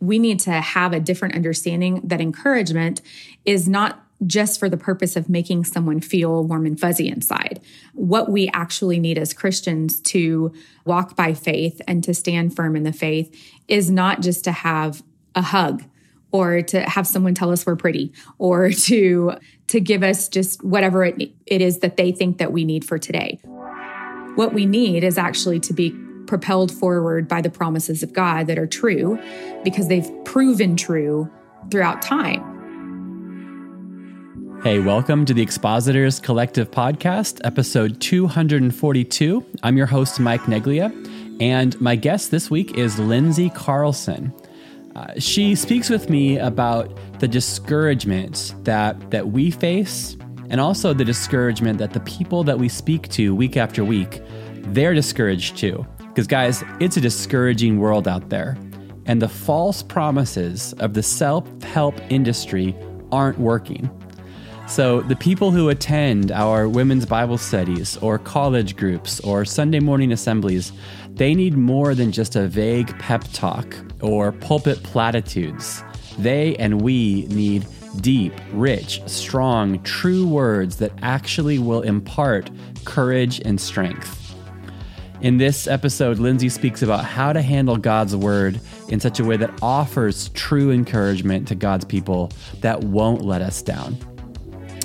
we need to have a different understanding that encouragement is not just for the purpose of making someone feel warm and fuzzy inside. What we actually need as Christians to walk by faith and to stand firm in the faith is not just to have a hug or to have someone tell us we're pretty or to to give us just whatever it, it is that they think that we need for today. What we need is actually to be propelled forward by the promises of God that are true because they've proven true throughout time. Hey, welcome to the Expositors Collective Podcast, episode 242. I'm your host, Mike Neglia, and my guest this week is Lindsay Carlson. Uh, she speaks with me about the discouragement that, that we face and also the discouragement that the people that we speak to week after week, they're discouraged too. Because, guys, it's a discouraging world out there. And the false promises of the self help industry aren't working. So, the people who attend our women's Bible studies or college groups or Sunday morning assemblies, they need more than just a vague pep talk or pulpit platitudes. They and we need deep, rich, strong, true words that actually will impart courage and strength. In this episode, Lindsay speaks about how to handle God's word in such a way that offers true encouragement to God's people that won't let us down.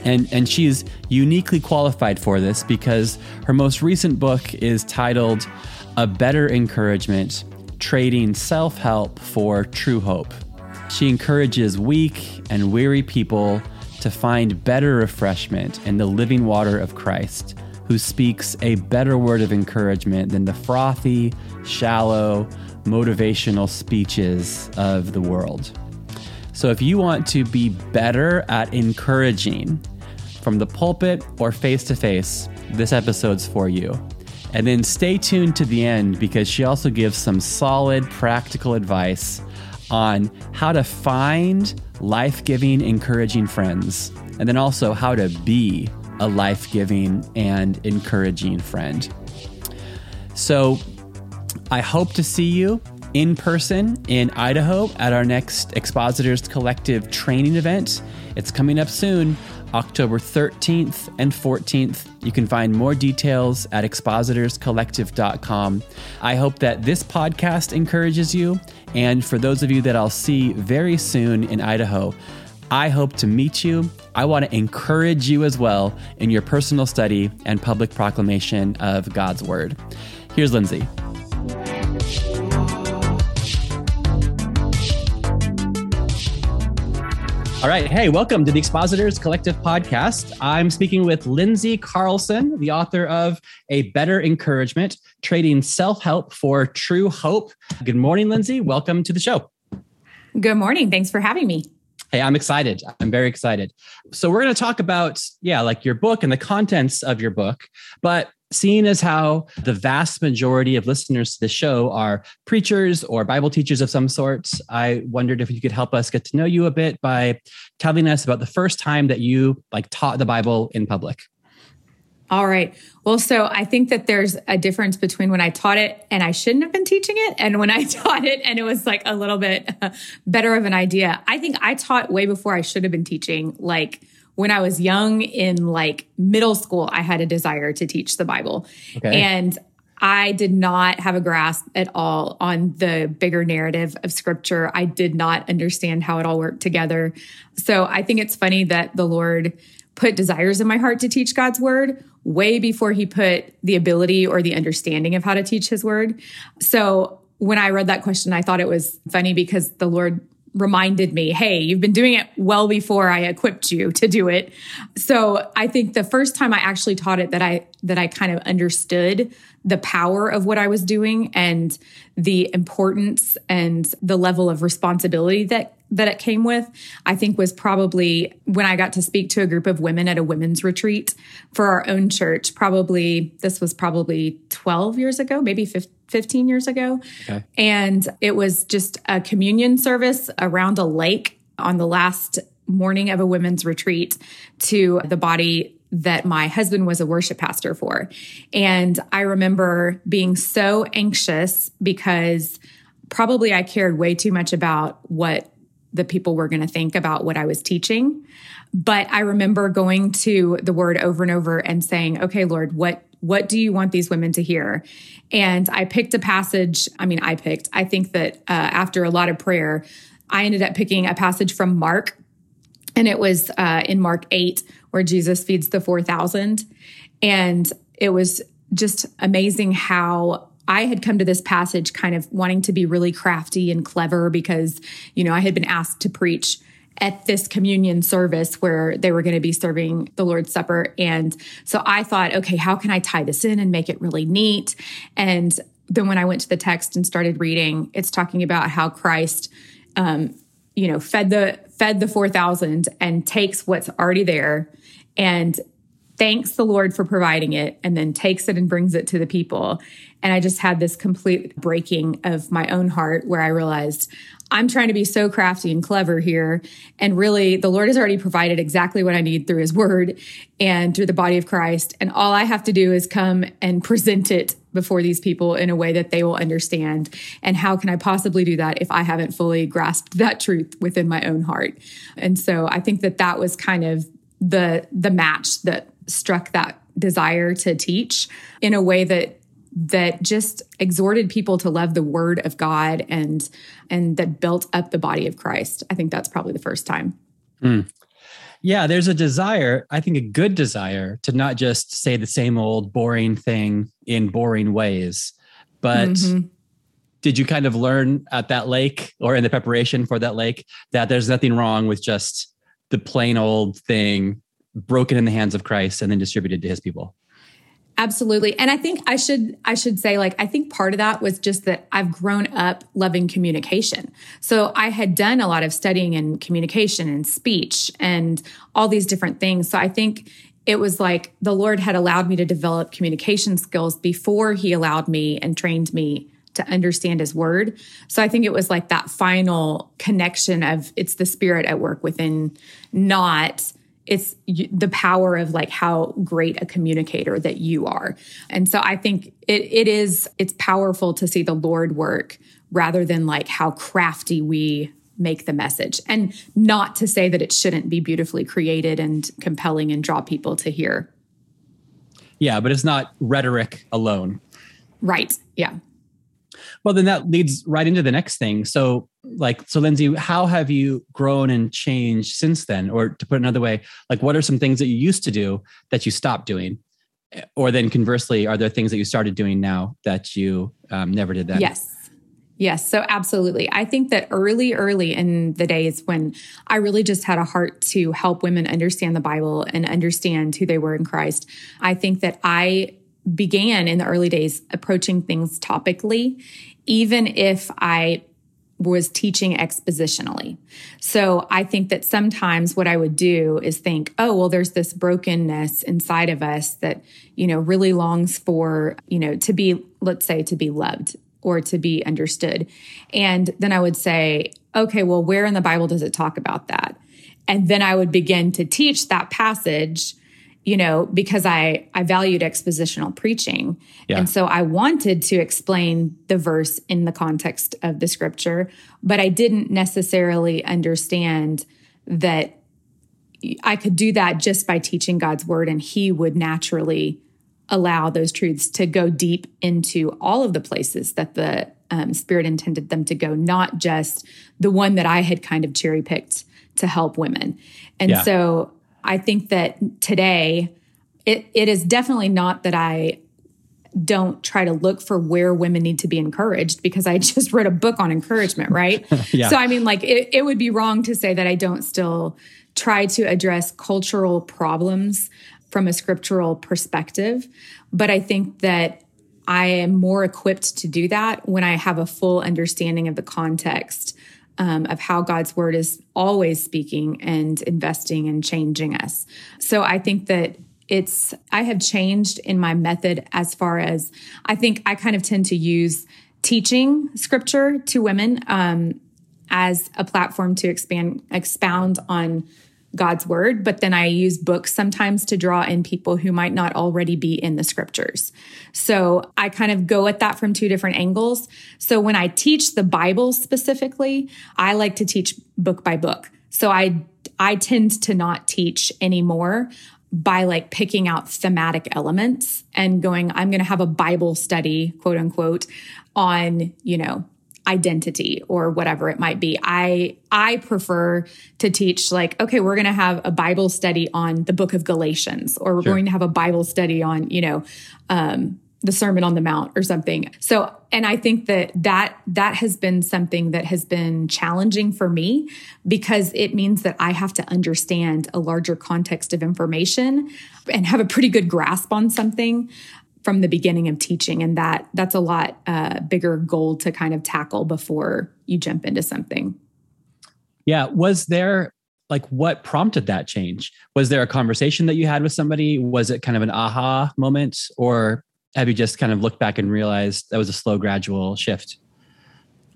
And, and she's uniquely qualified for this because her most recent book is titled A Better Encouragement Trading Self Help for True Hope. She encourages weak and weary people to find better refreshment in the living water of Christ, who speaks a better word of encouragement than the frothy, shallow, motivational speeches of the world. So, if you want to be better at encouraging, from the pulpit or face to face, this episode's for you. And then stay tuned to the end because she also gives some solid practical advice on how to find life giving, encouraging friends, and then also how to be a life giving and encouraging friend. So I hope to see you in person in Idaho at our next Expositors Collective training event. It's coming up soon. October 13th and 14th. You can find more details at expositorscollective.com. I hope that this podcast encourages you. And for those of you that I'll see very soon in Idaho, I hope to meet you. I want to encourage you as well in your personal study and public proclamation of God's Word. Here's Lindsay. All right. Hey, welcome to the Expositors Collective podcast. I'm speaking with Lindsay Carlson, the author of A Better Encouragement Trading Self Help for True Hope. Good morning, Lindsay. Welcome to the show. Good morning. Thanks for having me. Hey, I'm excited. I'm very excited. So, we're going to talk about, yeah, like your book and the contents of your book. But seeing as how the vast majority of listeners to the show are preachers or Bible teachers of some sort, I wondered if you could help us get to know you a bit by telling us about the first time that you like taught the Bible in public. All right. Well, so I think that there's a difference between when I taught it and I shouldn't have been teaching it and when I taught it and it was like a little bit better of an idea. I think I taught way before I should have been teaching, like when I was young in like middle school, I had a desire to teach the Bible. Okay. And I did not have a grasp at all on the bigger narrative of scripture. I did not understand how it all worked together. So I think it's funny that the Lord put desires in my heart to teach God's word way before he put the ability or the understanding of how to teach his word. So when I read that question, I thought it was funny because the Lord reminded me, hey, you've been doing it well before I equipped you to do it. So I think the first time I actually taught it that I that I kind of understood the power of what I was doing and the importance and the level of responsibility that that it came with, I think was probably when I got to speak to a group of women at a women's retreat for our own church. Probably this was probably 12 years ago, maybe 15 15 years ago. Okay. And it was just a communion service around a lake on the last morning of a women's retreat to the body that my husband was a worship pastor for. And I remember being so anxious because probably I cared way too much about what the people were going to think about what I was teaching. But I remember going to the word over and over and saying, okay, Lord, what what do you want these women to hear? And I picked a passage. I mean, I picked, I think that uh, after a lot of prayer, I ended up picking a passage from Mark. And it was uh, in Mark 8, where Jesus feeds the 4,000. And it was just amazing how I had come to this passage kind of wanting to be really crafty and clever because, you know, I had been asked to preach at this communion service where they were going to be serving the Lord's Supper. And so I thought, okay, how can I tie this in and make it really neat? And then when I went to the text and started reading, it's talking about how Christ, um, you know, fed the fed the four thousand and takes what's already there and thanks the Lord for providing it and then takes it and brings it to the people. And I just had this complete breaking of my own heart where I realized I'm trying to be so crafty and clever here. And really, the Lord has already provided exactly what I need through his word and through the body of Christ. And all I have to do is come and present it before these people in a way that they will understand. And how can I possibly do that if I haven't fully grasped that truth within my own heart? And so I think that that was kind of the the match that struck that desire to teach in a way that that just exhorted people to love the word of God and and that built up the body of Christ. I think that's probably the first time. Mm. Yeah, there's a desire, I think a good desire to not just say the same old boring thing in boring ways, but mm-hmm. did you kind of learn at that lake or in the preparation for that lake that there's nothing wrong with just the plain old thing broken in the hands of Christ and then distributed to his people? Absolutely. And I think I should I should say like I think part of that was just that I've grown up loving communication. So I had done a lot of studying in communication and speech and all these different things. So I think it was like the Lord had allowed me to develop communication skills before he allowed me and trained me to understand his word. So I think it was like that final connection of it's the spirit at work within not it's the power of like how great a communicator that you are. And so I think it, it is, it's powerful to see the Lord work rather than like how crafty we make the message. And not to say that it shouldn't be beautifully created and compelling and draw people to hear. Yeah, but it's not rhetoric alone. Right. Yeah. Well, then that leads right into the next thing. So, like, so Lindsay, how have you grown and changed since then? Or to put another way, like, what are some things that you used to do that you stopped doing? Or then conversely, are there things that you started doing now that you um, never did then? Yes. Yes, so absolutely. I think that early, early in the days when I really just had a heart to help women understand the Bible and understand who they were in Christ, I think that I began in the early days approaching things topically, even if I was teaching expositionally. So I think that sometimes what I would do is think, oh, well, there's this brokenness inside of us that, you know, really longs for, you know, to be, let's say, to be loved or to be understood. And then I would say, okay, well, where in the Bible does it talk about that? And then I would begin to teach that passage you know, because I, I valued expositional preaching. Yeah. And so I wanted to explain the verse in the context of the scripture, but I didn't necessarily understand that I could do that just by teaching God's word and he would naturally allow those truths to go deep into all of the places that the um, spirit intended them to go, not just the one that I had kind of cherry picked to help women. And yeah. so I think that today it, it is definitely not that I don't try to look for where women need to be encouraged because I just wrote a book on encouragement, right? yeah. So, I mean, like, it, it would be wrong to say that I don't still try to address cultural problems from a scriptural perspective. But I think that I am more equipped to do that when I have a full understanding of the context um, of how God's word is always speaking and investing and changing us. So I think that it's, I have changed in my method as far as I think I kind of tend to use teaching scripture to women um, as a platform to expand, expound on God's word, but then I use books sometimes to draw in people who might not already be in the scriptures. So I kind of go at that from two different angles. So when I teach the Bible specifically, I like to teach book by book. So I I tend to not teach anymore by like picking out thematic elements and going, I'm going to have a Bible study, quote unquote, on, you know, identity or whatever it might be. I I prefer to teach like okay, we're going to have a Bible study on the book of Galatians or we're sure. going to have a Bible study on, you know, um the sermon on the mount or something. So and I think that that that has been something that has been challenging for me because it means that I have to understand a larger context of information and have a pretty good grasp on something from the beginning of teaching and that that's a lot uh, bigger goal to kind of tackle before you jump into something. Yeah. Was there like what prompted that change? Was there a conversation that you had with somebody? Was it kind of an aha moment or have you just kind of looked back and realized that was a slow gradual shift?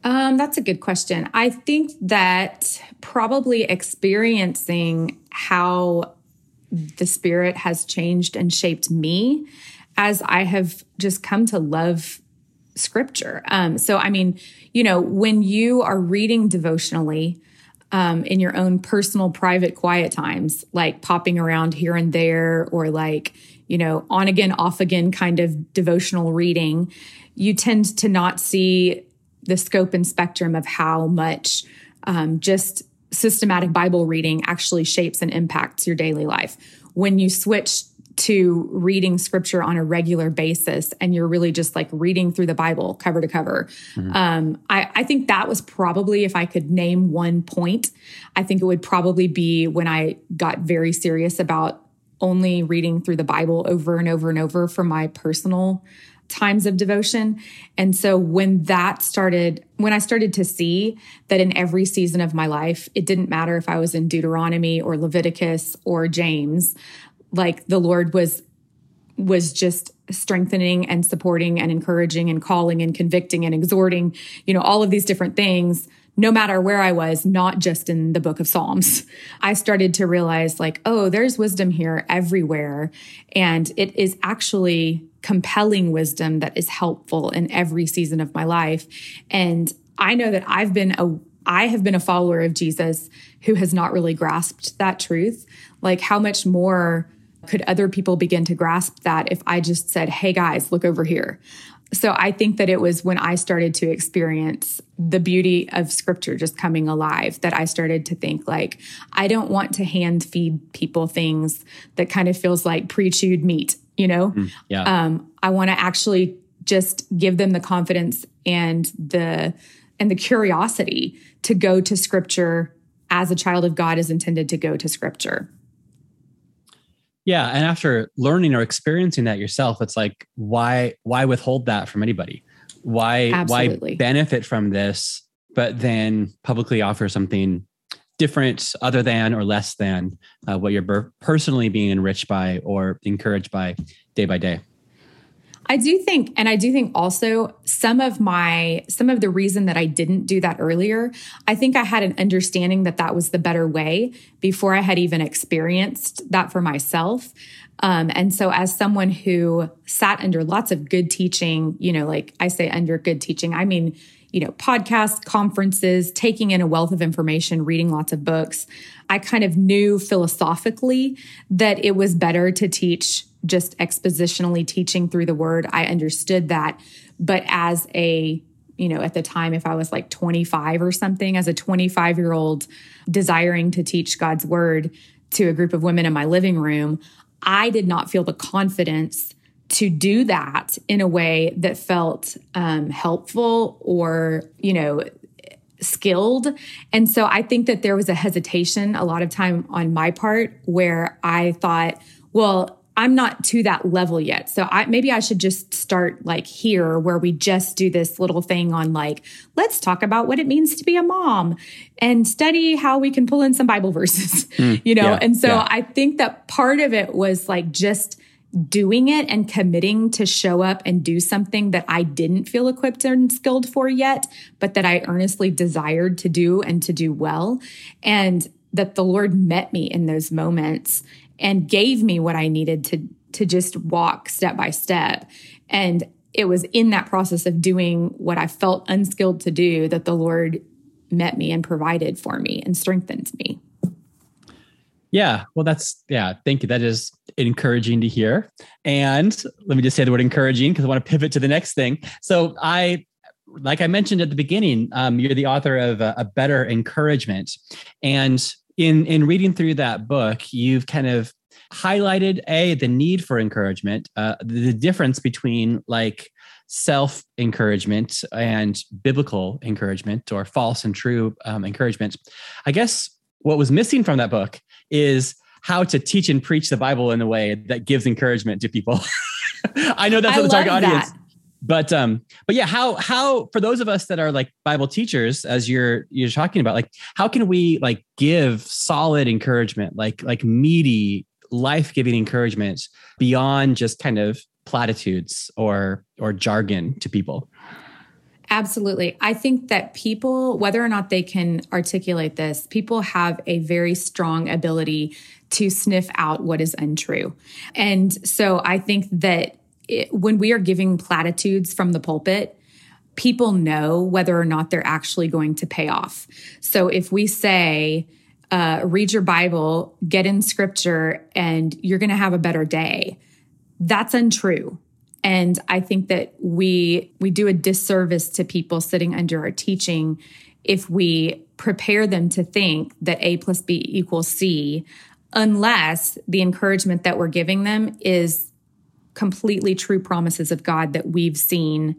Um, that's a good question. I think that probably experiencing how the spirit has changed and shaped me as I have just come to love scripture. Um, so, I mean, you know, when you are reading devotionally um, in your own personal, private, quiet times, like popping around here and there, or like, you know, on again, off again kind of devotional reading, you tend to not see the scope and spectrum of how much um, just systematic Bible reading actually shapes and impacts your daily life. When you switch to reading scripture on a regular basis and you're really just like reading through the Bible cover to cover. Mm-hmm. Um, I, I think that was probably, if I could name one point, I think it would probably be when I got very serious about only reading through the Bible over and over and over for my personal times of devotion. And so when that started, when I started to see that in every season of my life, it didn't matter if I was in Deuteronomy or Leviticus or James, like the Lord was was just strengthening and supporting and encouraging and calling and convicting and exhorting, you know, all of these different things, no matter where I was, not just in the book of Psalms. I started to realize, like, oh, there's wisdom here everywhere. And it is actually compelling wisdom that is helpful in every season of my life. And I know that I've been a I have been a follower of Jesus who has not really grasped that truth. Like, how much more could other people begin to grasp that if I just said, hey guys, look over here? So I think that it was when I started to experience the beauty of scripture just coming alive that I started to think like I don't want to hand feed people things that kind of feels like pre-chewed meat, you know? Mm, yeah. Um, I want to actually just give them the confidence and the and the curiosity to go to scripture as a child of God is intended to go to scripture. Yeah, and after learning or experiencing that yourself, it's like why why withhold that from anybody? Why Absolutely. why benefit from this but then publicly offer something different other than or less than uh, what you're personally being enriched by or encouraged by day by day? I do think, and I do think also some of my, some of the reason that I didn't do that earlier, I think I had an understanding that that was the better way before I had even experienced that for myself. Um, and so, as someone who sat under lots of good teaching, you know, like I say under good teaching, I mean, you know, podcasts, conferences, taking in a wealth of information, reading lots of books, I kind of knew philosophically that it was better to teach just expositionally teaching through the word. I understood that. But as a, you know, at the time, if I was like 25 or something, as a 25 year old desiring to teach God's word to a group of women in my living room, I did not feel the confidence to do that in a way that felt um, helpful or, you know, skilled. And so I think that there was a hesitation a lot of time on my part where I thought, well, I'm not to that level yet. So I, maybe I should just start like here where we just do this little thing on like, let's talk about what it means to be a mom and study how we can pull in some Bible verses, mm, you know? Yeah, and so yeah. I think that part of it was like just doing it and committing to show up and do something that I didn't feel equipped and skilled for yet, but that I earnestly desired to do and to do well. And that the Lord met me in those moments and gave me what I needed to to just walk step by step. And it was in that process of doing what I felt unskilled to do that the Lord met me and provided for me and strengthened me. Yeah, well, that's, yeah, thank you. That is encouraging to hear. And let me just say the word encouraging because I want to pivot to the next thing. So, I, like I mentioned at the beginning, um, you're the author of a, a Better Encouragement. And in, in reading through that book, you've kind of highlighted a the need for encouragement uh, the difference between like self encouragement and biblical encouragement or false and true um, encouragement. I guess what was missing from that book is how to teach and preach the bible in a way that gives encouragement to people. I know that's what the target audience. that. But um but yeah how how for those of us that are like bible teachers as you're you're talking about like how can we like give solid encouragement like like meaty life-giving encouragement beyond just kind of platitudes or or jargon to people Absolutely. I think that people, whether or not they can articulate this, people have a very strong ability to sniff out what is untrue. And so I think that it, when we are giving platitudes from the pulpit, people know whether or not they're actually going to pay off. So if we say, uh, read your Bible, get in scripture, and you're going to have a better day. That's untrue. And I think that we we do a disservice to people sitting under our teaching if we prepare them to think that A plus B equals C, unless the encouragement that we're giving them is completely true promises of God that we've seen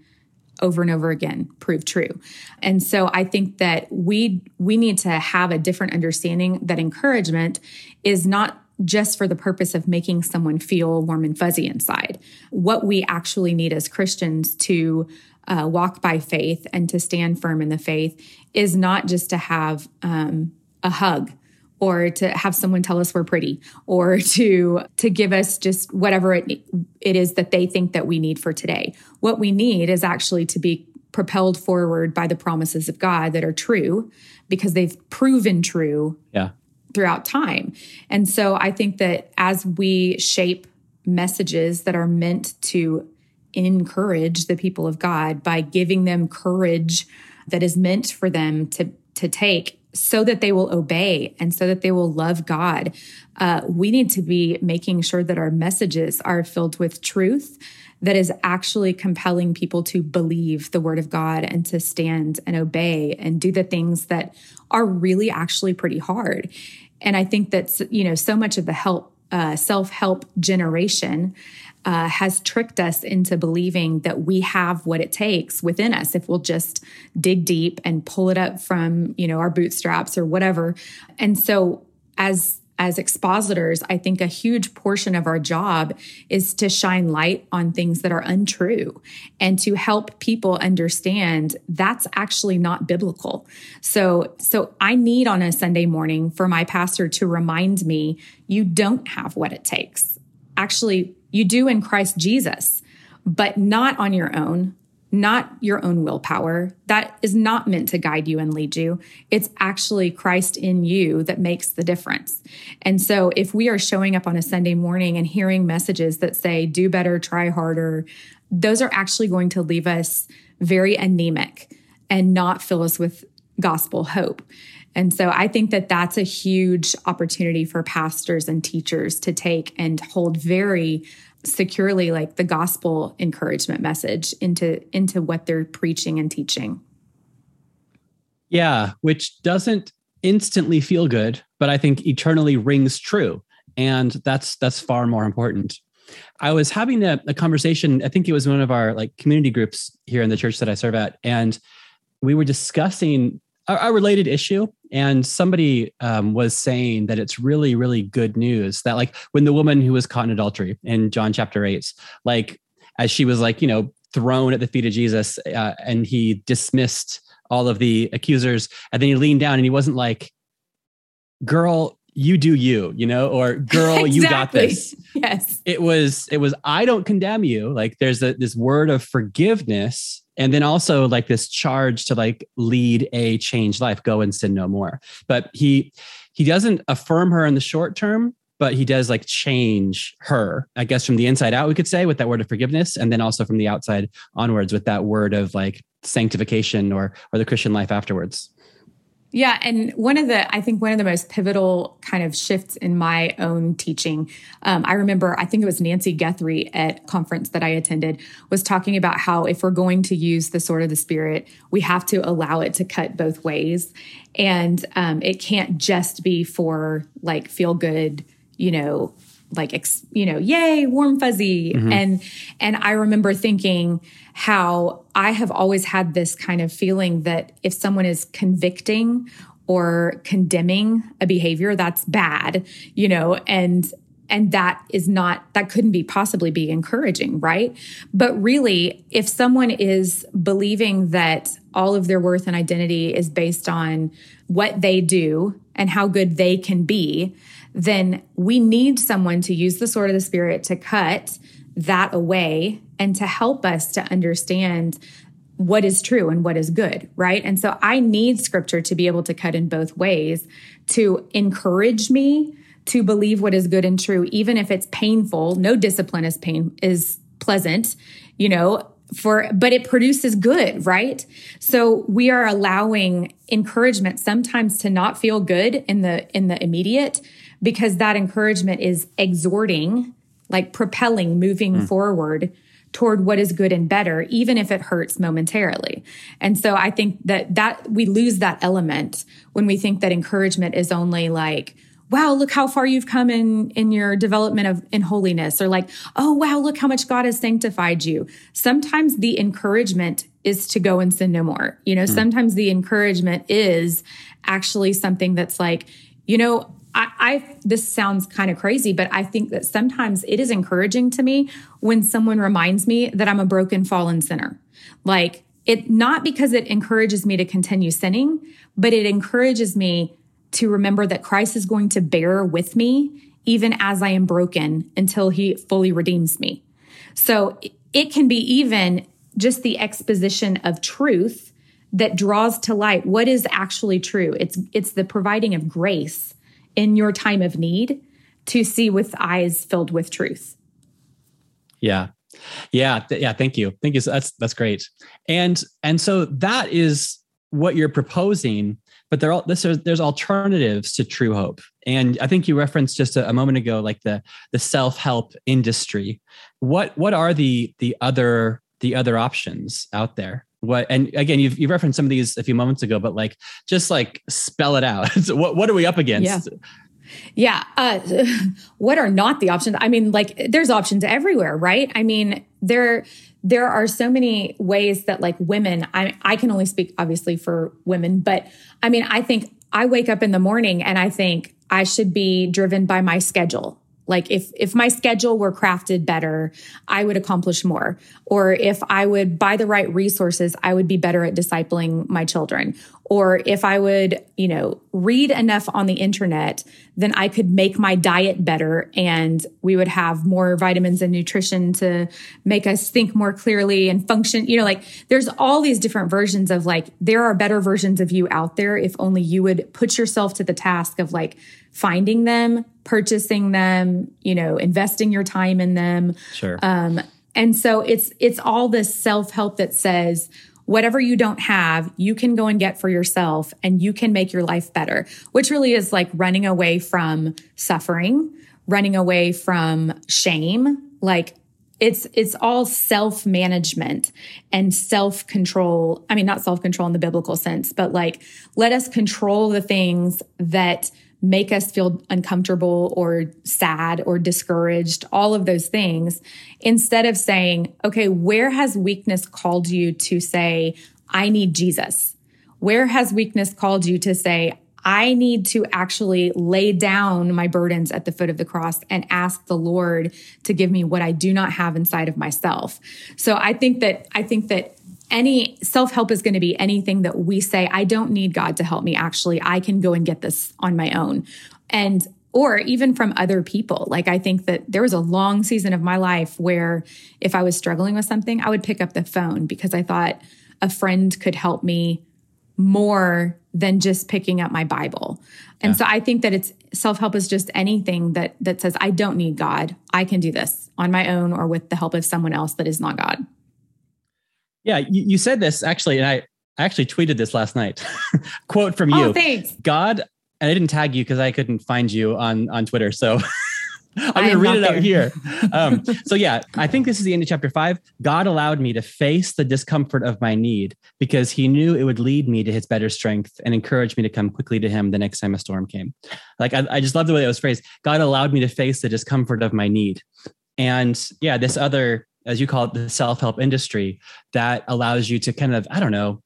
over and over again prove true. And so I think that we we need to have a different understanding that encouragement is not just for the purpose of making someone feel warm and fuzzy inside. What we actually need as Christians to uh, walk by faith and to stand firm in the faith is not just to have um, a hug or to have someone tell us we're pretty or to to give us just whatever it, it is that they think that we need for today what we need is actually to be propelled forward by the promises of god that are true because they've proven true yeah. throughout time and so i think that as we shape messages that are meant to encourage the people of god by giving them courage that is meant for them to to take so that they will obey and so that they will love God. Uh, we need to be making sure that our messages are filled with truth that is actually compelling people to believe the word of God and to stand and obey and do the things that are really actually pretty hard. And I think that's, you know, so much of the help, uh, self help generation uh, has tricked us into believing that we have what it takes within us if we'll just dig deep and pull it up from you know our bootstraps or whatever and so as as expositors, I think a huge portion of our job is to shine light on things that are untrue and to help people understand that's actually not biblical. So, so I need on a Sunday morning for my pastor to remind me you don't have what it takes. Actually, you do in Christ Jesus, but not on your own, not your own willpower. That is not meant to guide you and lead you. It's actually Christ in you that makes the difference. And so if we are showing up on a Sunday morning and hearing messages that say, do better, try harder, those are actually going to leave us very anemic and not fill us with gospel hope. And so I think that that's a huge opportunity for pastors and teachers to take and hold very securely like the gospel encouragement message into into what they're preaching and teaching. Yeah, which doesn't instantly feel good, but I think eternally rings true. And that's that's far more important. I was having a, a conversation, I think it was one of our like community groups here in the church that I serve at, and we were discussing a, related issue. And somebody um, was saying that it's really really good news that like when the woman who was caught in adultery in john chapter 8 like as she was like you know thrown at the feet of jesus uh, and he dismissed all of the accusers and then he leaned down and he wasn't like girl you do you you know or girl exactly. you got this. Yes. It was it was i don't condemn you. Like there's a, this word of forgiveness and then also like this charge to like lead a changed life go and sin no more but he he doesn't affirm her in the short term, but he does like change her, I guess, from the inside out, we could say, with that word of forgiveness, and then also from the outside onwards with that word of like sanctification or or the Christian life afterwards. Yeah. And one of the, I think one of the most pivotal kind of shifts in my own teaching, um, I remember, I think it was Nancy Guthrie at conference that I attended was talking about how if we're going to use the sword of the spirit, we have to allow it to cut both ways. And um, it can't just be for like feel good, you know, like you know yay warm fuzzy mm-hmm. and and i remember thinking how i have always had this kind of feeling that if someone is convicting or condemning a behavior that's bad you know and and that is not that couldn't be possibly be encouraging right but really if someone is believing that all of their worth and identity is based on what they do and how good they can be then we need someone to use the sword of the spirit to cut that away and to help us to understand what is true and what is good, right? And so I need scripture to be able to cut in both ways to encourage me to believe what is good and true even if it's painful. No discipline is pain is pleasant, you know, for but it produces good right so we are allowing encouragement sometimes to not feel good in the in the immediate because that encouragement is exhorting, like propelling, moving mm. forward toward what is good and better, even if it hurts momentarily. And so I think that that we lose that element when we think that encouragement is only like, wow, look how far you've come in, in your development of in holiness, or like, oh, wow, look how much God has sanctified you. Sometimes the encouragement is to go and sin no more. You know, mm. sometimes the encouragement is actually something that's like, you know, I, I, this sounds kind of crazy, but I think that sometimes it is encouraging to me when someone reminds me that I'm a broken, fallen sinner. Like it, not because it encourages me to continue sinning, but it encourages me to remember that Christ is going to bear with me even as I am broken until he fully redeems me. So it can be even just the exposition of truth that draws to light what is actually true. It's, it's the providing of grace in your time of need to see with eyes filled with truth. Yeah. Yeah, th- yeah, thank you. Thank you. So That's that's great. And and so that is what you're proposing, but there this there's alternatives to true hope. And I think you referenced just a, a moment ago like the the self-help industry. What what are the the other the other options out there? what and again you've, you referenced some of these a few moments ago but like just like spell it out so what, what are we up against yeah. Yeah. Uh, what are not the options? I mean, like there's options everywhere, right? I mean, there there are so many ways that like women, I I can only speak obviously for women, but I mean, I think I wake up in the morning and I think I should be driven by my schedule. Like if if my schedule were crafted better, I would accomplish more. Or if I would buy the right resources, I would be better at discipling my children or if I would, you know, read enough on the internet, then I could make my diet better and we would have more vitamins and nutrition to make us think more clearly and function. You know, like there's all these different versions of like, there are better versions of you out there if only you would put yourself to the task of like finding them, purchasing them, you know, investing your time in them. Sure. Um, and so it's it's all this self-help that says whatever you don't have, you can go and get for yourself and you can make your life better, which really is like running away from suffering, running away from shame. Like it's it's all self-management and self-control. I mean, not self-control in the biblical sense, but like let us control the things that make us feel uncomfortable or sad or discouraged, all of those things, instead of saying, okay, where has weakness called you to say, I need Jesus? Where has weakness called you to say, I need to actually lay down my burdens at the foot of the cross and ask the Lord to give me what I do not have inside of myself. So I think that, I think that any self help is going to be anything that we say, I don't need God to help me. Actually, I can go and get this on my own. And, or even from other people. Like, I think that there was a long season of my life where if I was struggling with something, I would pick up the phone because I thought a friend could help me more than just picking up my Bible. And yeah. so I think that it's self-help is just anything that that says I don't need God. I can do this on my own or with the help of someone else that is not God. Yeah, you, you said this actually, and I, I actually tweeted this last night. Quote from you. Oh, thanks. God, and I didn't tag you because I couldn't find you on on Twitter. So I'm going to read it there. out here. Um, so, yeah, I think this is the end of chapter five. God allowed me to face the discomfort of my need because he knew it would lead me to his better strength and encourage me to come quickly to him the next time a storm came. Like, I, I just love the way it was phrased. God allowed me to face the discomfort of my need. And yeah, this other, as you call it, the self help industry that allows you to kind of, I don't know,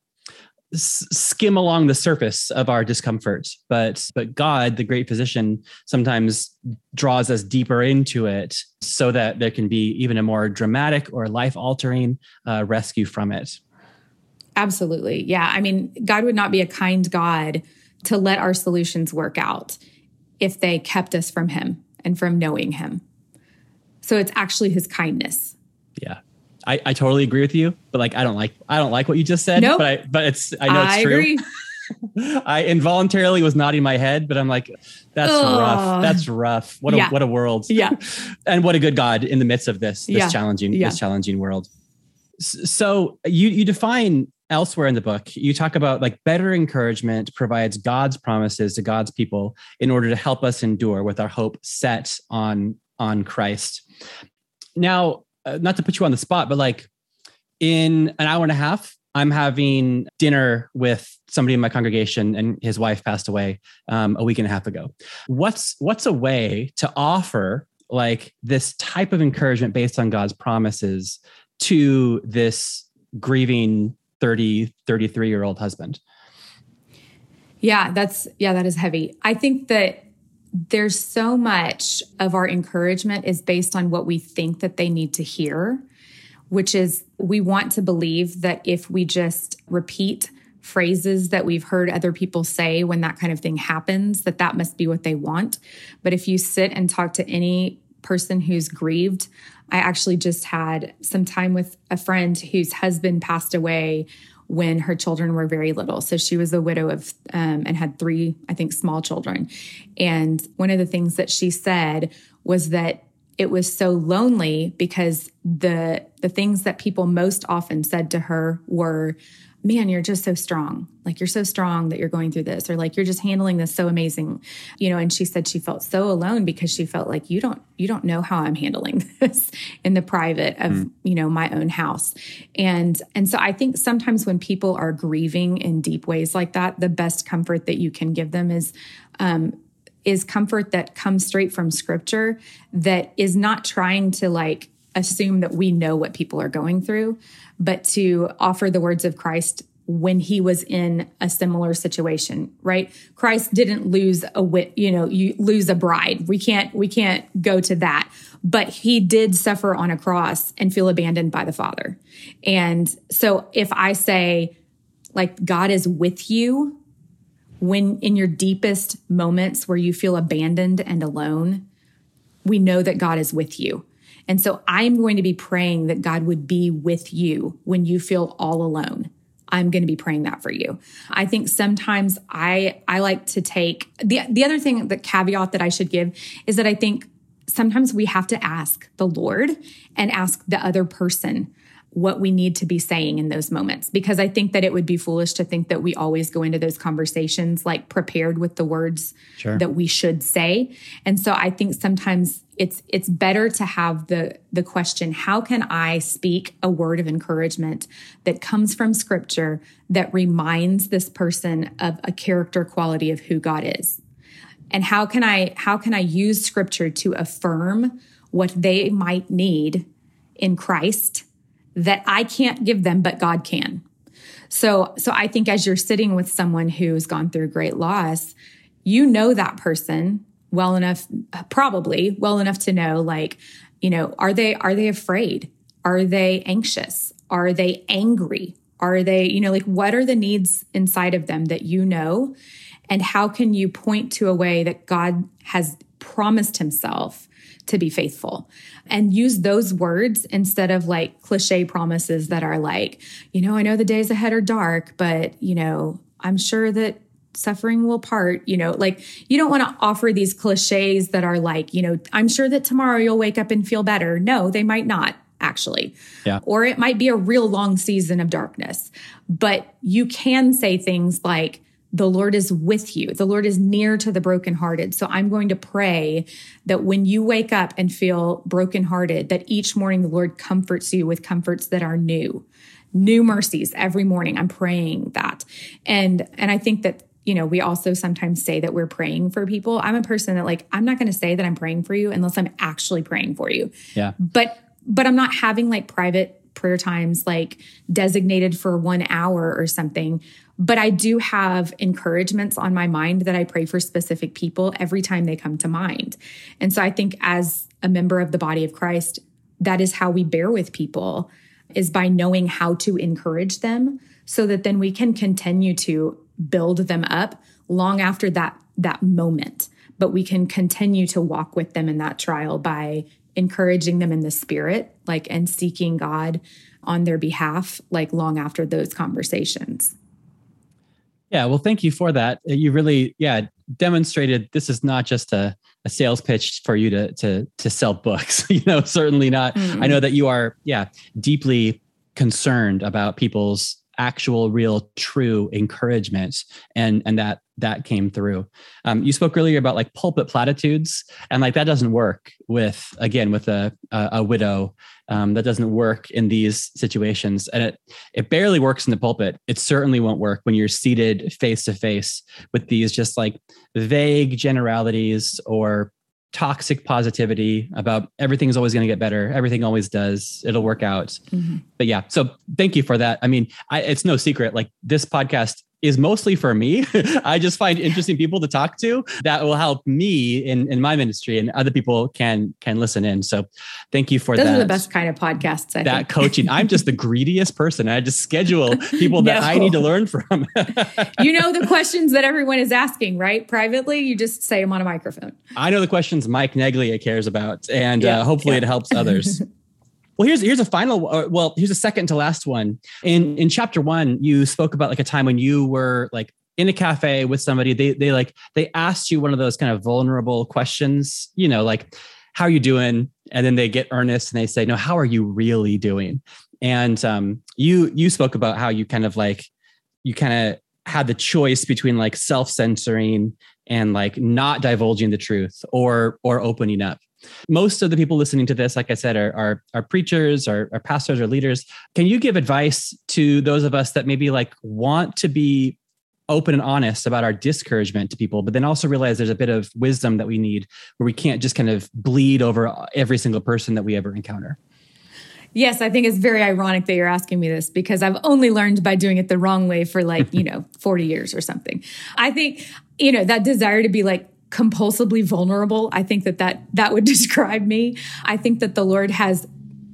skim along the surface of our discomfort. But but god the great physician sometimes draws us deeper into it so that there can be even a more dramatic or life altering uh, rescue from it. Absolutely. Yeah. I mean god would not be a kind god to let our solutions work out if they kept us from him and from knowing him. So it's actually his kindness yeah I, I totally agree with you, but like I don't like I don't like what you just said. Nope. But I but it's I know it's I true. Agree. I involuntarily was nodding my head, but I'm like, that's Ugh. rough. That's rough. What a yeah. what a world. Yeah. and what a good God in the midst of this, this yeah. challenging, yeah. this challenging world. So you you define elsewhere in the book, you talk about like better encouragement provides God's promises to God's people in order to help us endure with our hope set on on Christ. Now, uh, not to put you on the spot, but like in an hour and a half, I'm having dinner with somebody in my congregation, and his wife passed away um, a week and a half ago. What's what's a way to offer like this type of encouragement based on God's promises to this grieving 30, 33 year old husband? Yeah, that's yeah, that is heavy. I think that there's so much of our encouragement is based on what we think that they need to hear, which is we want to believe that if we just repeat phrases that we've heard other people say when that kind of thing happens that that must be what they want. But if you sit and talk to any person who's grieved i actually just had some time with a friend whose husband passed away when her children were very little. So she was a widow of um, and had three, I think, small children. And one of the things that she said was that it was so lonely because the the things that people most often said to her were man, you're just so strong. Like you're so strong that you're going through this, or like you're just handling this so amazing. You know, and she said she felt so alone because she felt like you don't you don't know how I'm handling this in the private of, mm. you know, my own house. And and so I think sometimes when people are grieving in deep ways like that, the best comfort that you can give them is um is comfort that comes straight from scripture that is not trying to like assume that we know what people are going through, but to offer the words of Christ when he was in a similar situation, right? Christ didn't lose a wit, you know, you lose a bride. We can't, we can't go to that, but he did suffer on a cross and feel abandoned by the Father. And so if I say, like, God is with you when in your deepest moments where you feel abandoned and alone, we know that God is with you. And so I'm going to be praying that God would be with you when you feel all alone. I'm going to be praying that for you. I think sometimes I I like to take the the other thing the caveat that I should give is that I think sometimes we have to ask the Lord and ask the other person what we need to be saying in those moments because I think that it would be foolish to think that we always go into those conversations like prepared with the words sure. that we should say. And so I think sometimes it's it's better to have the the question how can I speak a word of encouragement that comes from scripture that reminds this person of a character quality of who God is. And how can I how can I use scripture to affirm what they might need in Christ that I can't give them, but God can. So, so I think as you're sitting with someone who's gone through great loss, you know that person well enough, probably well enough to know, like, you know, are they, are they afraid? Are they anxious? Are they angry? Are they, you know, like what are the needs inside of them that you know? And how can you point to a way that God has promised himself to be faithful and use those words instead of like cliche promises that are like, you know, I know the days ahead are dark, but, you know, I'm sure that suffering will part, you know, like you don't want to offer these cliches that are like, you know, I'm sure that tomorrow you'll wake up and feel better. No, they might not actually. Yeah. Or it might be a real long season of darkness. But you can say things like, the Lord is with you. The Lord is near to the brokenhearted. So I'm going to pray that when you wake up and feel brokenhearted, that each morning the Lord comforts you with comforts that are new, new mercies every morning. I'm praying that. And, and I think that you know, we also sometimes say that we're praying for people. I'm a person that like, I'm not going to say that I'm praying for you unless I'm actually praying for you. Yeah. But, but I'm not having like private prayer times like designated for one hour or something. But I do have encouragements on my mind that I pray for specific people every time they come to mind. And so I think as a member of the body of Christ, that is how we bear with people is by knowing how to encourage them so that then we can continue to build them up long after that that moment but we can continue to walk with them in that trial by encouraging them in the spirit like and seeking God on their behalf like long after those conversations yeah, well, thank you for that. You really, yeah, demonstrated this is not just a, a sales pitch for you to to to sell books. you know, certainly not. Mm-hmm. I know that you are, yeah, deeply concerned about people's actual, real, true encouragement, and and that that came through. Um, you spoke earlier about like pulpit platitudes, and like that doesn't work with again with a a, a widow. Um, that doesn't work in these situations, and it it barely works in the pulpit. It certainly won't work when you're seated face to face with these just like vague generalities or toxic positivity about everything's always going to get better. Everything always does. It'll work out. Mm-hmm. But yeah, so thank you for that. I mean, I, it's no secret. Like this podcast is mostly for me. I just find interesting people to talk to that will help me in, in my ministry and other people can can listen in. So thank you for Those that. Those are the best kind of podcasts. I that think. coaching. I'm just the greediest person. I just schedule people that. I need to learn from. you know the questions that everyone is asking, right? Privately, you just say them on a microphone. I know the questions Mike Neglia cares about, and yeah, uh, hopefully yeah. it helps others. Well, here's here's a final. Uh, well, here's a second to last one. In in chapter one, you spoke about like a time when you were like in a cafe with somebody. They they like they asked you one of those kind of vulnerable questions. You know, like how are you doing? And then they get earnest and they say, no, how are you really doing? And um, you you spoke about how you kind of like you kind of had the choice between like self censoring and like not divulging the truth or or opening up most of the people listening to this, like I said, are are, are preachers, or are pastors, or leaders. Can you give advice to those of us that maybe like want to be open and honest about our discouragement to people, but then also realize there's a bit of wisdom that we need where we can't just kind of bleed over every single person that we ever encounter? Yes, I think it's very ironic that you're asking me this because I've only learned by doing it the wrong way for like, you know, 40 years or something. I think, you know, that desire to be like compulsively vulnerable. I think that that, that would describe me. I think that the Lord has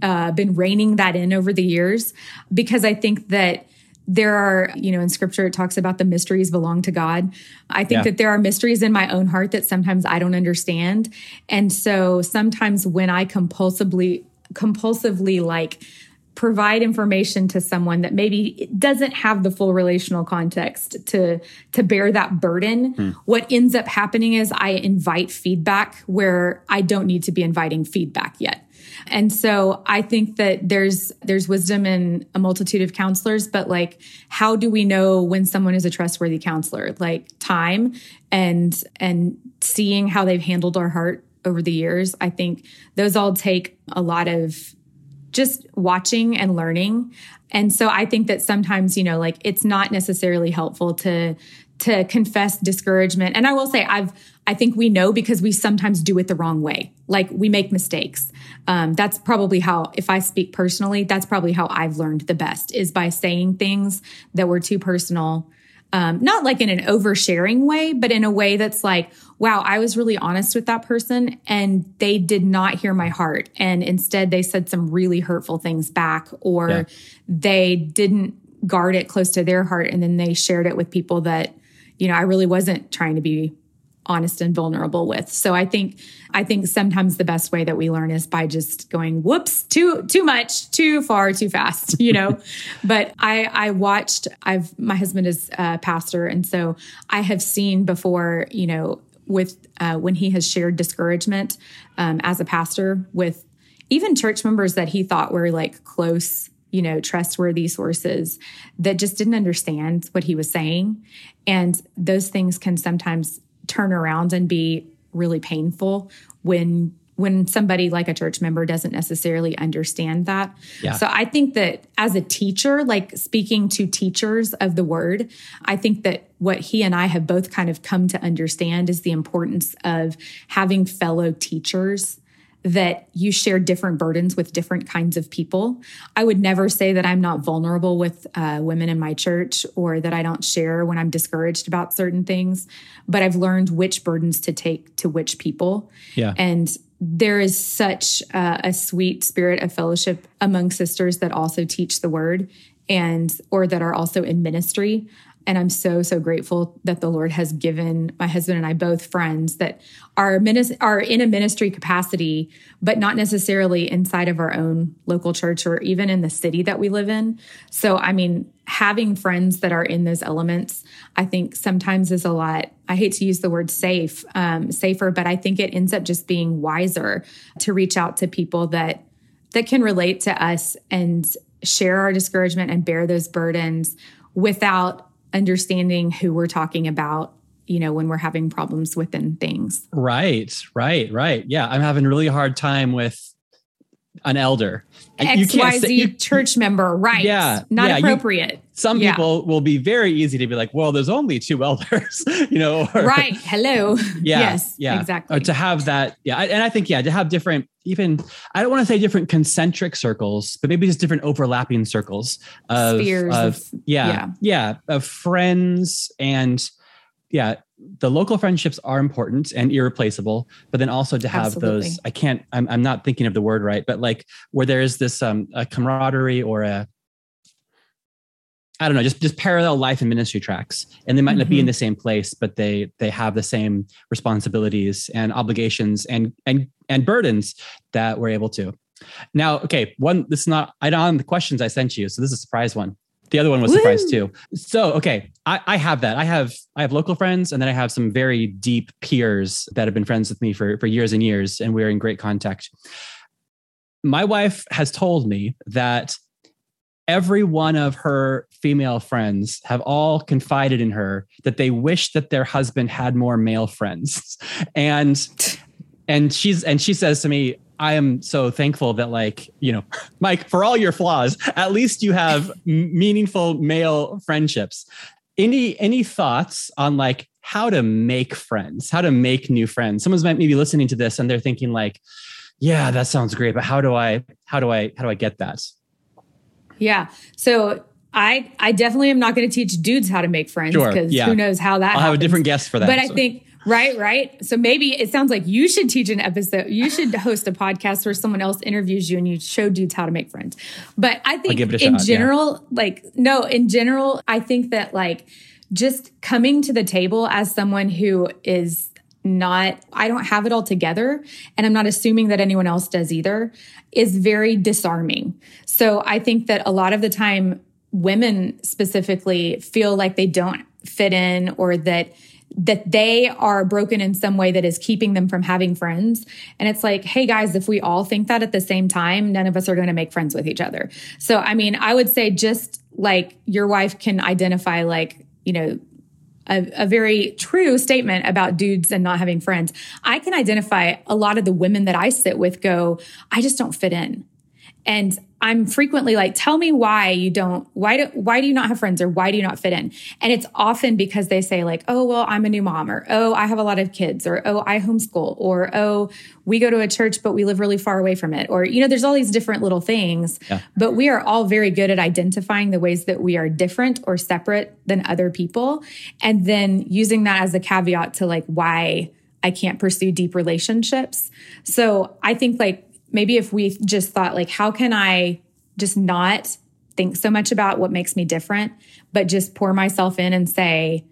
uh, been reining that in over the years because I think that there are, you know, in scripture, it talks about the mysteries belong to God. I think yeah. that there are mysteries in my own heart that sometimes I don't understand. And so sometimes when I compulsively, compulsively like provide information to someone that maybe doesn't have the full relational context to to bear that burden. Hmm. what ends up happening is i invite feedback where i don't need to be inviting feedback yet. And so i think that there's there's wisdom in a multitude of counselors but like how do we know when someone is a trustworthy counselor? Like time and and seeing how they've handled our heart over the years i think those all take a lot of just watching and learning. And so I think that sometimes, you know, like it's not necessarily helpful to to confess discouragement. And I will say I've I think we know because we sometimes do it the wrong way. Like we make mistakes. Um, that's probably how, if I speak personally, that's probably how I've learned the best is by saying things that were too personal um, not like in an oversharing way, but in a way that's like, wow, I was really honest with that person and they did not hear my heart. And instead, they said some really hurtful things back, or yeah. they didn't guard it close to their heart. And then they shared it with people that, you know, I really wasn't trying to be honest and vulnerable with. So I think I think sometimes the best way that we learn is by just going whoops too too much too far too fast you know but I I watched I've my husband is a pastor and so I have seen before you know with uh, when he has shared discouragement um, as a pastor with even church members that he thought were like close you know, trustworthy sources that just didn't understand what he was saying. And those things can sometimes turn around and be really painful when when somebody like a church member doesn't necessarily understand that. Yeah. So I think that as a teacher, like speaking to teachers of the word, I think that what he and I have both kind of come to understand is the importance of having fellow teachers that you share different burdens with different kinds of people. I would never say that I'm not vulnerable with uh, women in my church or that I don't share when I'm discouraged about certain things, but I've learned which burdens to take to which people. Yeah. And there is such uh, a sweet spirit of fellowship among sisters that also teach the word and or that are also in ministry and I'm so, so grateful that the Lord has given my husband and I both friends that are, minis- are in a ministry capacity, but not necessarily inside of our own local church or even in the city that we live in. So, I mean, having friends that are in those elements, I think sometimes is a lot. I hate to use the word safe, um, safer, but I think it ends up just being wiser to reach out to people that that can relate to us and share our discouragement and bear those burdens without understanding who we're talking about you know when we're having problems within things. Right right right. Yeah i'm having a really hard time with an elder. Xyz say, you, church member right. Yeah not yeah, appropriate. You, some yeah. people will be very easy to be like well there's only two elders you know or, right. Hello. Yeah yes yeah. Exactly. or to have that yeah and i think yeah to have different even i don't want to say different concentric circles but maybe just different overlapping circles of, Spheres of, of yeah, yeah. yeah of friends and yeah the local friendships are important and irreplaceable but then also to have Absolutely. those i can't I'm, I'm not thinking of the word right but like where there is this um a camaraderie or a I don't know, just just parallel life and ministry tracks, and they might mm-hmm. not be in mm-hmm. the same place, but they they have the same responsibilities and obligations and and and burdens that we're able to. Now, okay, one this is not I don't the questions I sent you, so this is a surprise one. The other one was surprised too. So, okay, I, I have that. I have I have local friends, and then I have some very deep peers that have been friends with me for for years and years, and we're in great contact. My wife has told me that every one of her female friends have all confided in her that they wish that their husband had more male friends, and and she's and she says to me I am so thankful that, like, you know, Mike, for all your flaws, at least you have meaningful male friendships. Any any thoughts on like how to make friends, how to make new friends? Someone's might maybe listening to this and they're thinking like, yeah, that sounds great, but how do I how do I how do I get that? Yeah. So I I definitely am not going to teach dudes how to make friends because sure, yeah. who knows how that. I'll happens. have a different guest for that. But so. I think Right, right. So maybe it sounds like you should teach an episode. You should host a podcast where someone else interviews you and you show dudes how to make friends. But I think in shot, general, yeah. like, no, in general, I think that like just coming to the table as someone who is not, I don't have it all together, and I'm not assuming that anyone else does either, is very disarming. So I think that a lot of the time, women specifically feel like they don't fit in or that that they are broken in some way that is keeping them from having friends. And it's like, hey guys, if we all think that at the same time, none of us are going to make friends with each other. So, I mean, I would say just like your wife can identify, like, you know, a, a, very true statement about dudes and not having friends. I can identify a lot of the women that I sit with go, I just don't fit in. And I'm frequently like, tell me why you don't, why do, why do you not have friends or why do you not fit in? And it's often because they say like, oh, well, I'm a new mom or, oh, I have a lot of kids or, oh, I homeschool or, oh, we go to a church, but we live really far away from it. Or, you know, there's all these different little things, yeah. but we are all very good at identifying the ways that we are different or separate than other people. And then using that as a caveat to like why I can't pursue deep relationships. So I think like maybe if we just thought like how can i just not think so much about what makes me different but just pour myself in and say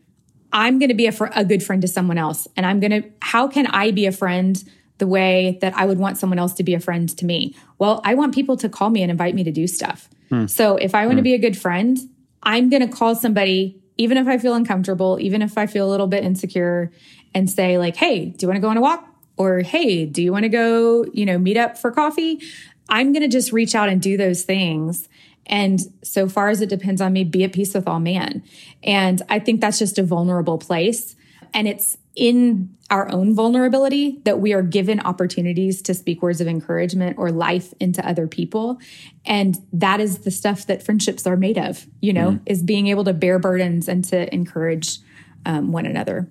I'm going to be a, fr- a good friend to someone else. And I'm going to, how can I be a friend the way that I would want someone else to be a friend to me? Well, I want people to call me and invite me to do stuff. Hmm. So if I want hmm. to be a good friend, I'm going to call somebody, even if I feel uncomfortable, even if I feel a little bit insecure, and say, like, hey, do you want to go on a walk? Or hey, do you want to go, you know, meet up for coffee? I'm going to just reach out and do those things. And so far as it depends on me, be at peace with all man. And I think that's just a vulnerable place. And it's in our own vulnerability that we are given opportunities to speak words of encouragement or life into other people. And that is the stuff that friendships are made of, you know, mm. is being able to bear burdens and to encourage um, one another.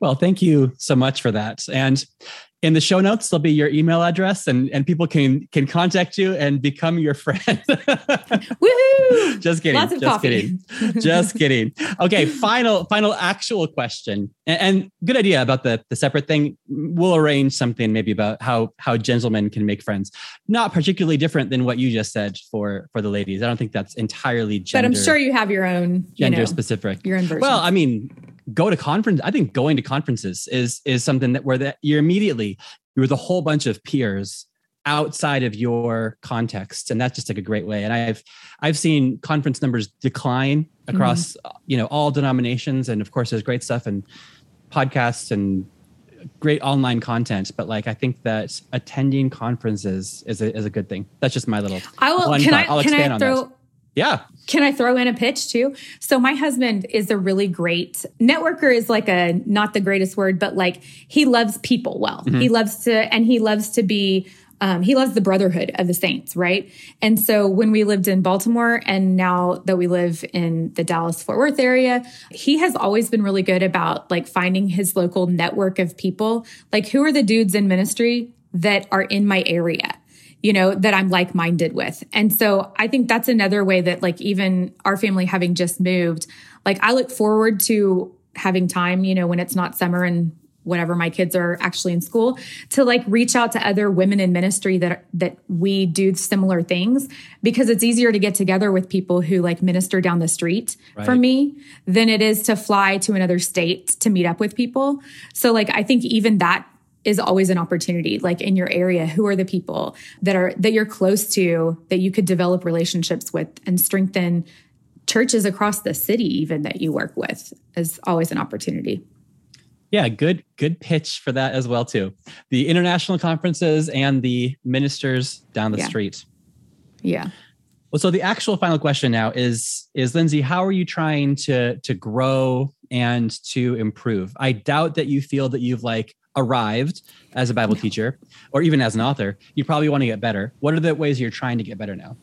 Well, thank you so much for that. And in the show notes there'll be your email address and and people can can contact you and become your friend Woohoo! just kidding Lots of just coffee. kidding just kidding okay final final actual question and, and, good idea about the the separate thing we'll arrange something maybe about how how gentlemen can make friends not particularly different than what you just said for for the ladies i don't think that's entirely gender but i'm sure you have your own gender know, specific your own version. well i mean go to conference. I think going to conferences is is something that where that you're immediately you're with a whole bunch of peers outside of your context and that's just like a great way and i've i've seen conference numbers decline across mm-hmm. you know all denominations and of course there's great stuff and podcasts and great online content but like i think that attending conferences is a, is a good thing that's just my little i will can thought. i I'll can i throw yeah. Can I throw in a pitch too? So my husband is a really great networker is like a not the greatest word, but like he loves people well. Mm-hmm. He loves to and he loves to be um, he loves the brotherhood of the saints, right? And so when we lived in Baltimore and now that we live in the Dallas Fort Worth area, he has always been really good about like finding his local network of people. Like, who are the dudes in ministry that are in my area? You know, that I'm like minded with. And so I think that's another way that, like, even our family having just moved, like, I look forward to having time, you know, when it's not summer and whatever my kids are actually in school to like reach out to other women in ministry that that we do similar things because it's easier to get together with people who like minister down the street right. for me than it is to fly to another state to meet up with people so like i think even that is always an opportunity like in your area who are the people that are that you're close to that you could develop relationships with and strengthen churches across the city even that you work with is always an opportunity. Yeah good good pitch for that as well too. The international conferences and the ministers down the yeah. street. Yeah. Well so the actual final question now is is lindsey how are you trying to to grow and to improve? I doubt that you feel that you've like arrived as a Bible no. teacher or even as an author, you probably want to get better. What are the ways you're trying to get better now?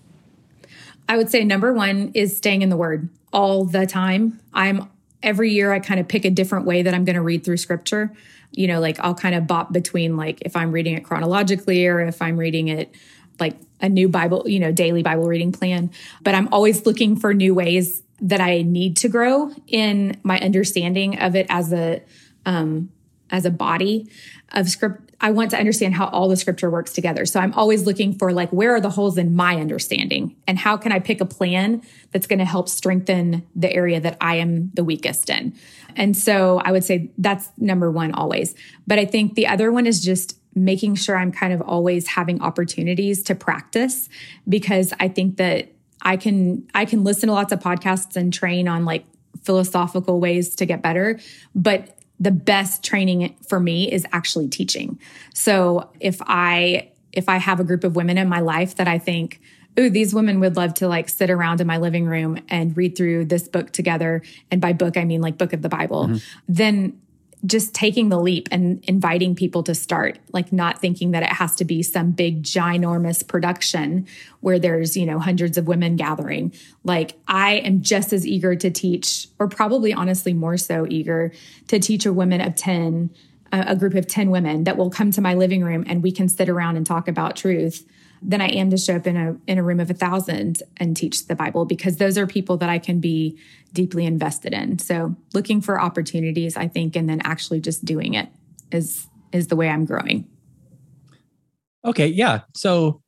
I would say number one is staying in the Word all the time. I'm every year I kind of pick a different way that I'm going to read through Scripture. You know, like I'll kind of bop between like if I'm reading it chronologically or if I'm reading it like a new Bible, you know, daily Bible reading plan. But I'm always looking for new ways that I need to grow in my understanding of it as a um, as a body of script i want to understand how all the scripture works together. So i'm always looking for like where are the holes in my understanding? And how can i pick a plan that's going to help strengthen the area that i am the weakest in? And so i would say that's number one always. But i think the other one is just making sure i'm kind of always having opportunities to practice because i think that i can i can listen to lots of podcasts and train on like philosophical ways to get better. But the best training for me is actually teaching. So if I if I have a group of women in my life that I think, ooh, these women would love to like sit around in my living room and read through this book together. And by book, I mean like book of the Bible. Mm-hmm. Then just taking the leap and inviting people to start, like not thinking that it has to be some big, ginormous production where there's, you know, hundreds of women gathering. Like I am just as eager to teach, or probably honestly more so eager to teach a women of 10, a group of 10 women that will come to my living room and we can sit around and talk about truth than I am to show up in a in a room of a thousand and teach the Bible because those are people that I can be deeply invested in. So looking for opportunities, I think, and then actually just doing it is is the way I'm growing. Okay, yeah. So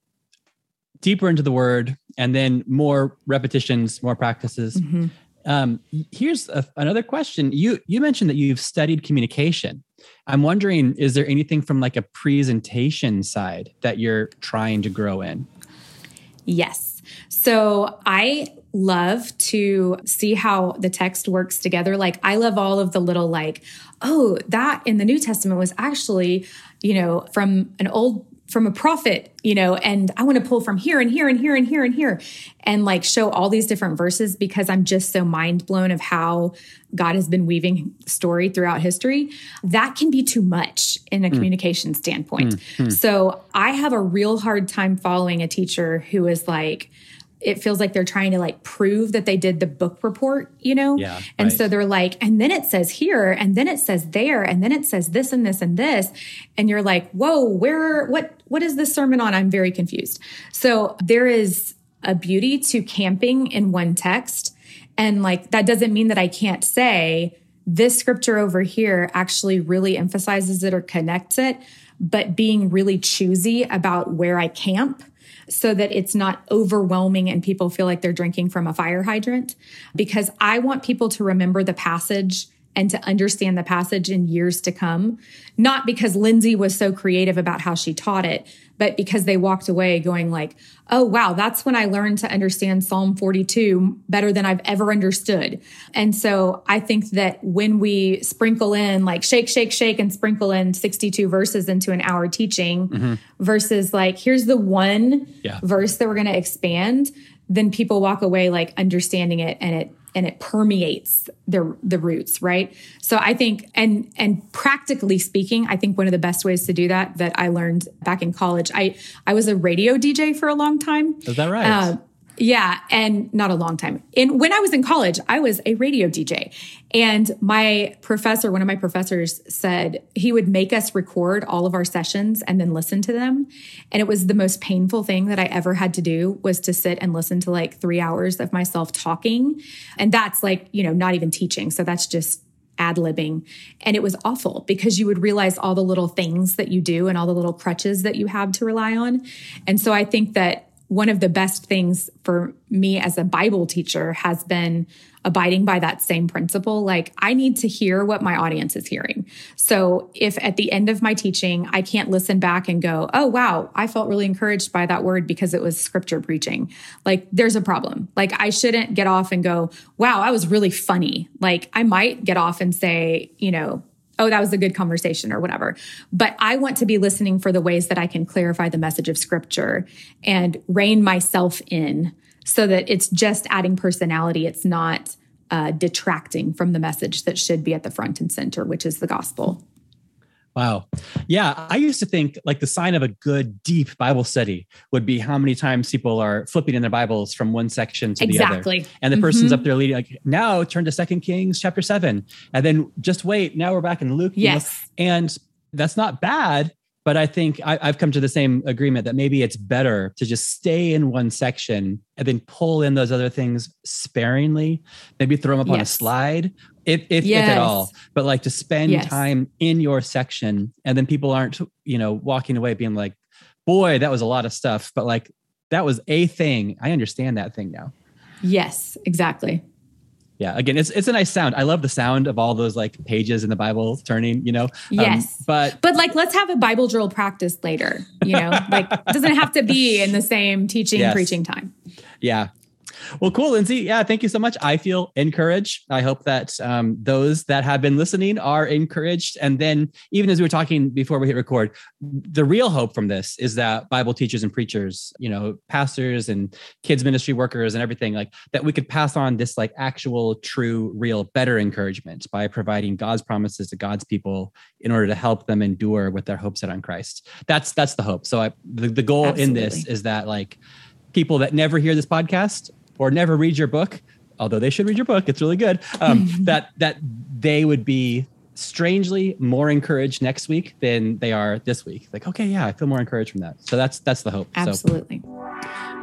deeper into the word and then more repetitions, more practices. Mm-hmm. Um, here's a, another question. You you mentioned that you've studied communication. I'm wondering, is there anything from like a presentation side that you're trying to grow in? Yes. So I love to see how the text works together. Like, I love all of the little, like, oh, that in the New Testament was actually, you know, from an old from a prophet, you know, and I want to pull from here and here and here and here and here and like show all these different verses because I'm just so mind blown of how God has been weaving story throughout history. That can be too much in a mm. communication standpoint. Mm. So I have a real hard time following a teacher who is like, it feels like they're trying to like prove that they did the book report, you know? Yeah. And right. so they're like, and then it says here, and then it says there, and then it says this and this and this. And you're like, whoa, where, what, what is this sermon on? I'm very confused. So there is a beauty to camping in one text. And like, that doesn't mean that I can't say this scripture over here actually really emphasizes it or connects it, but being really choosy about where I camp so that it's not overwhelming and people feel like they're drinking from a fire hydrant. Because I want people to remember the passage and to understand the passage in years to come. Not because Lindsey was so creative about how she taught it, but because they walked away going like, oh, wow, that's when I learned to understand Psalm 42 better than I've ever understood. And so I think that when we sprinkle in like shake, shake, shake and sprinkle in 62 verses into an hour teaching mm-hmm. versus like, here's the one yeah. verse that we're going to expand, then people walk away like understanding it and it and it permeates the the roots right? So i think and and practically speaking i think one of the best ways to do that that i learned back in college i i was a radio dj for a long time. Is that right? Uh, yeah, and not a long time. And when I was in college, I was a radio DJ. And my professor, one of my professors said he would make us record all of our sessions and then listen to them. And it was the most painful thing that I ever had to do was to sit and listen to like 3 hours of myself talking. And that's like, you know, not even teaching. So that's just ad libbing. And it was awful because you would realize all the little things that you do and all the little crutches that you have to rely on. And so I think that one of the best things for me as a Bible teacher has been abiding by that same principle. Like, I need to hear what my audience is hearing. So, if at the end of my teaching, I can't listen back and go, oh, wow, I felt really encouraged by that word because it was scripture preaching, like, there's a problem. Like, I shouldn't get off and go, wow, I was really funny. Like, I might get off and say, you know, oh, that was a good conversation or whatever. But I want to be listening for the ways that I can clarify the message of scripture and rein myself in so that it's just adding personality. It's not uh, detracting from the message that should be at the front and center, which is the gospel. Wow. Yeah. I used to think like the sign of a good, deep Bible study would be how many times people are flipping in their Bibles from one section to exactly. the other. And the mm-hmm. person's up there leading, like, now turn to Second Kings chapter seven. And then just wait. Now we're back in Luke. Yes. You know? And that's not bad. But I think I, have come to the same agreement that maybe it's better to just stay in one section and then pull in those other things sparingly, maybe throw them up yes. on a slide, if if, yes. if, at all. But like to spend yes. time in your section, and then people aren't you know walking away being like, "Boy, that was a lot of stuff," but like that was a thing. I understand that thing now. Yes, exactly yeah again it's it's a nice sound i love the sound of all those like pages in the bible turning you know um, yes um, but but like let's have a bible drill practice later you know like doesn't have to be in the same teaching yes. preaching time yeah well, cool, Lindsey. Yeah, thank you so much. I feel encouraged. I hope that um, those that have been listening are encouraged. And then, even as we were talking before we hit record, the real hope from this is that Bible teachers and preachers, you know, pastors and kids ministry workers and everything like that, we could pass on this like actual, true, real, better encouragement by providing God's promises to God's people in order to help them endure with their hopes set on Christ. That's that's the hope. So I, the, the goal Absolutely. in this is that like people that never hear this podcast or never read your book, although they should read your book, it's really good. Um, that that they would be strangely more encouraged next week than they are this week. Like, okay, yeah, I feel more encouraged from that. So that's that's the hope. Absolutely. So,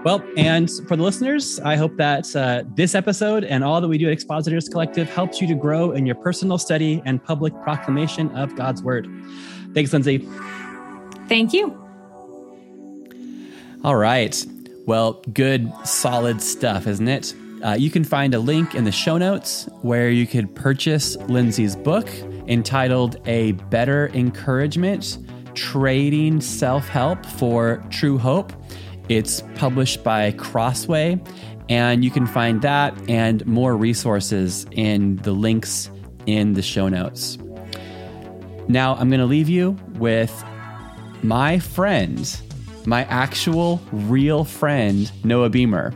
well, and for the listeners, I hope that uh, this episode and all that we do at Expositors Collective helps you to grow in your personal study and public proclamation of God's word. Thanks, Lindsey. Thank you. All right. Well, good, solid stuff, isn't it? Uh, you can find a link in the show notes where you could purchase Lindsey's book entitled A Better Encouragement Trading Self Help for True Hope. It's published by Crossway, and you can find that and more resources in the links in the show notes. Now, I'm going to leave you with my friend, my actual real friend, Noah Beamer,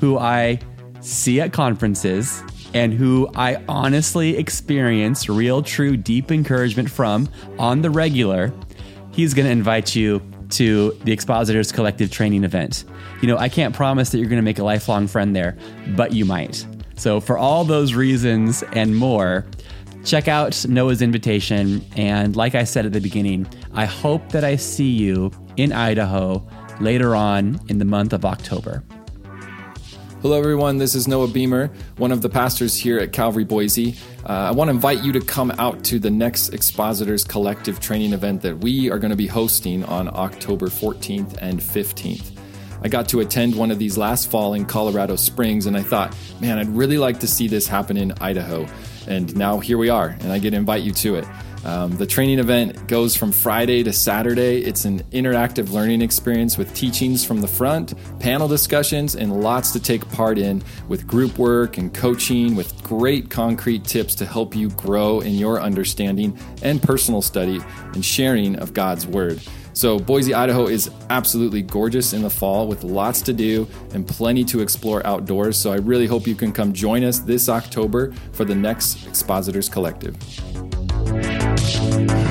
who I see at conferences and who I honestly experience real, true, deep encouragement from on the regular, he's going to invite you to the Expositors Collective Training event. You know, I can't promise that you're going to make a lifelong friend there, but you might. So, for all those reasons and more, check out Noah's invitation. And like I said at the beginning, I hope that I see you in Idaho later on in the month of October. Hello, everyone. This is Noah Beamer, one of the pastors here at Calvary Boise. Uh, I want to invite you to come out to the next Expositors Collective training event that we are going to be hosting on October 14th and 15th. I got to attend one of these last fall in Colorado Springs, and I thought, man, I'd really like to see this happen in Idaho. And now here we are, and I get to invite you to it. Um, the training event goes from Friday to Saturday. It's an interactive learning experience with teachings from the front, panel discussions, and lots to take part in with group work and coaching with great concrete tips to help you grow in your understanding and personal study and sharing of God's Word. So, Boise, Idaho is absolutely gorgeous in the fall with lots to do and plenty to explore outdoors. So, I really hope you can come join us this October for the next Expositors Collective. Thank you.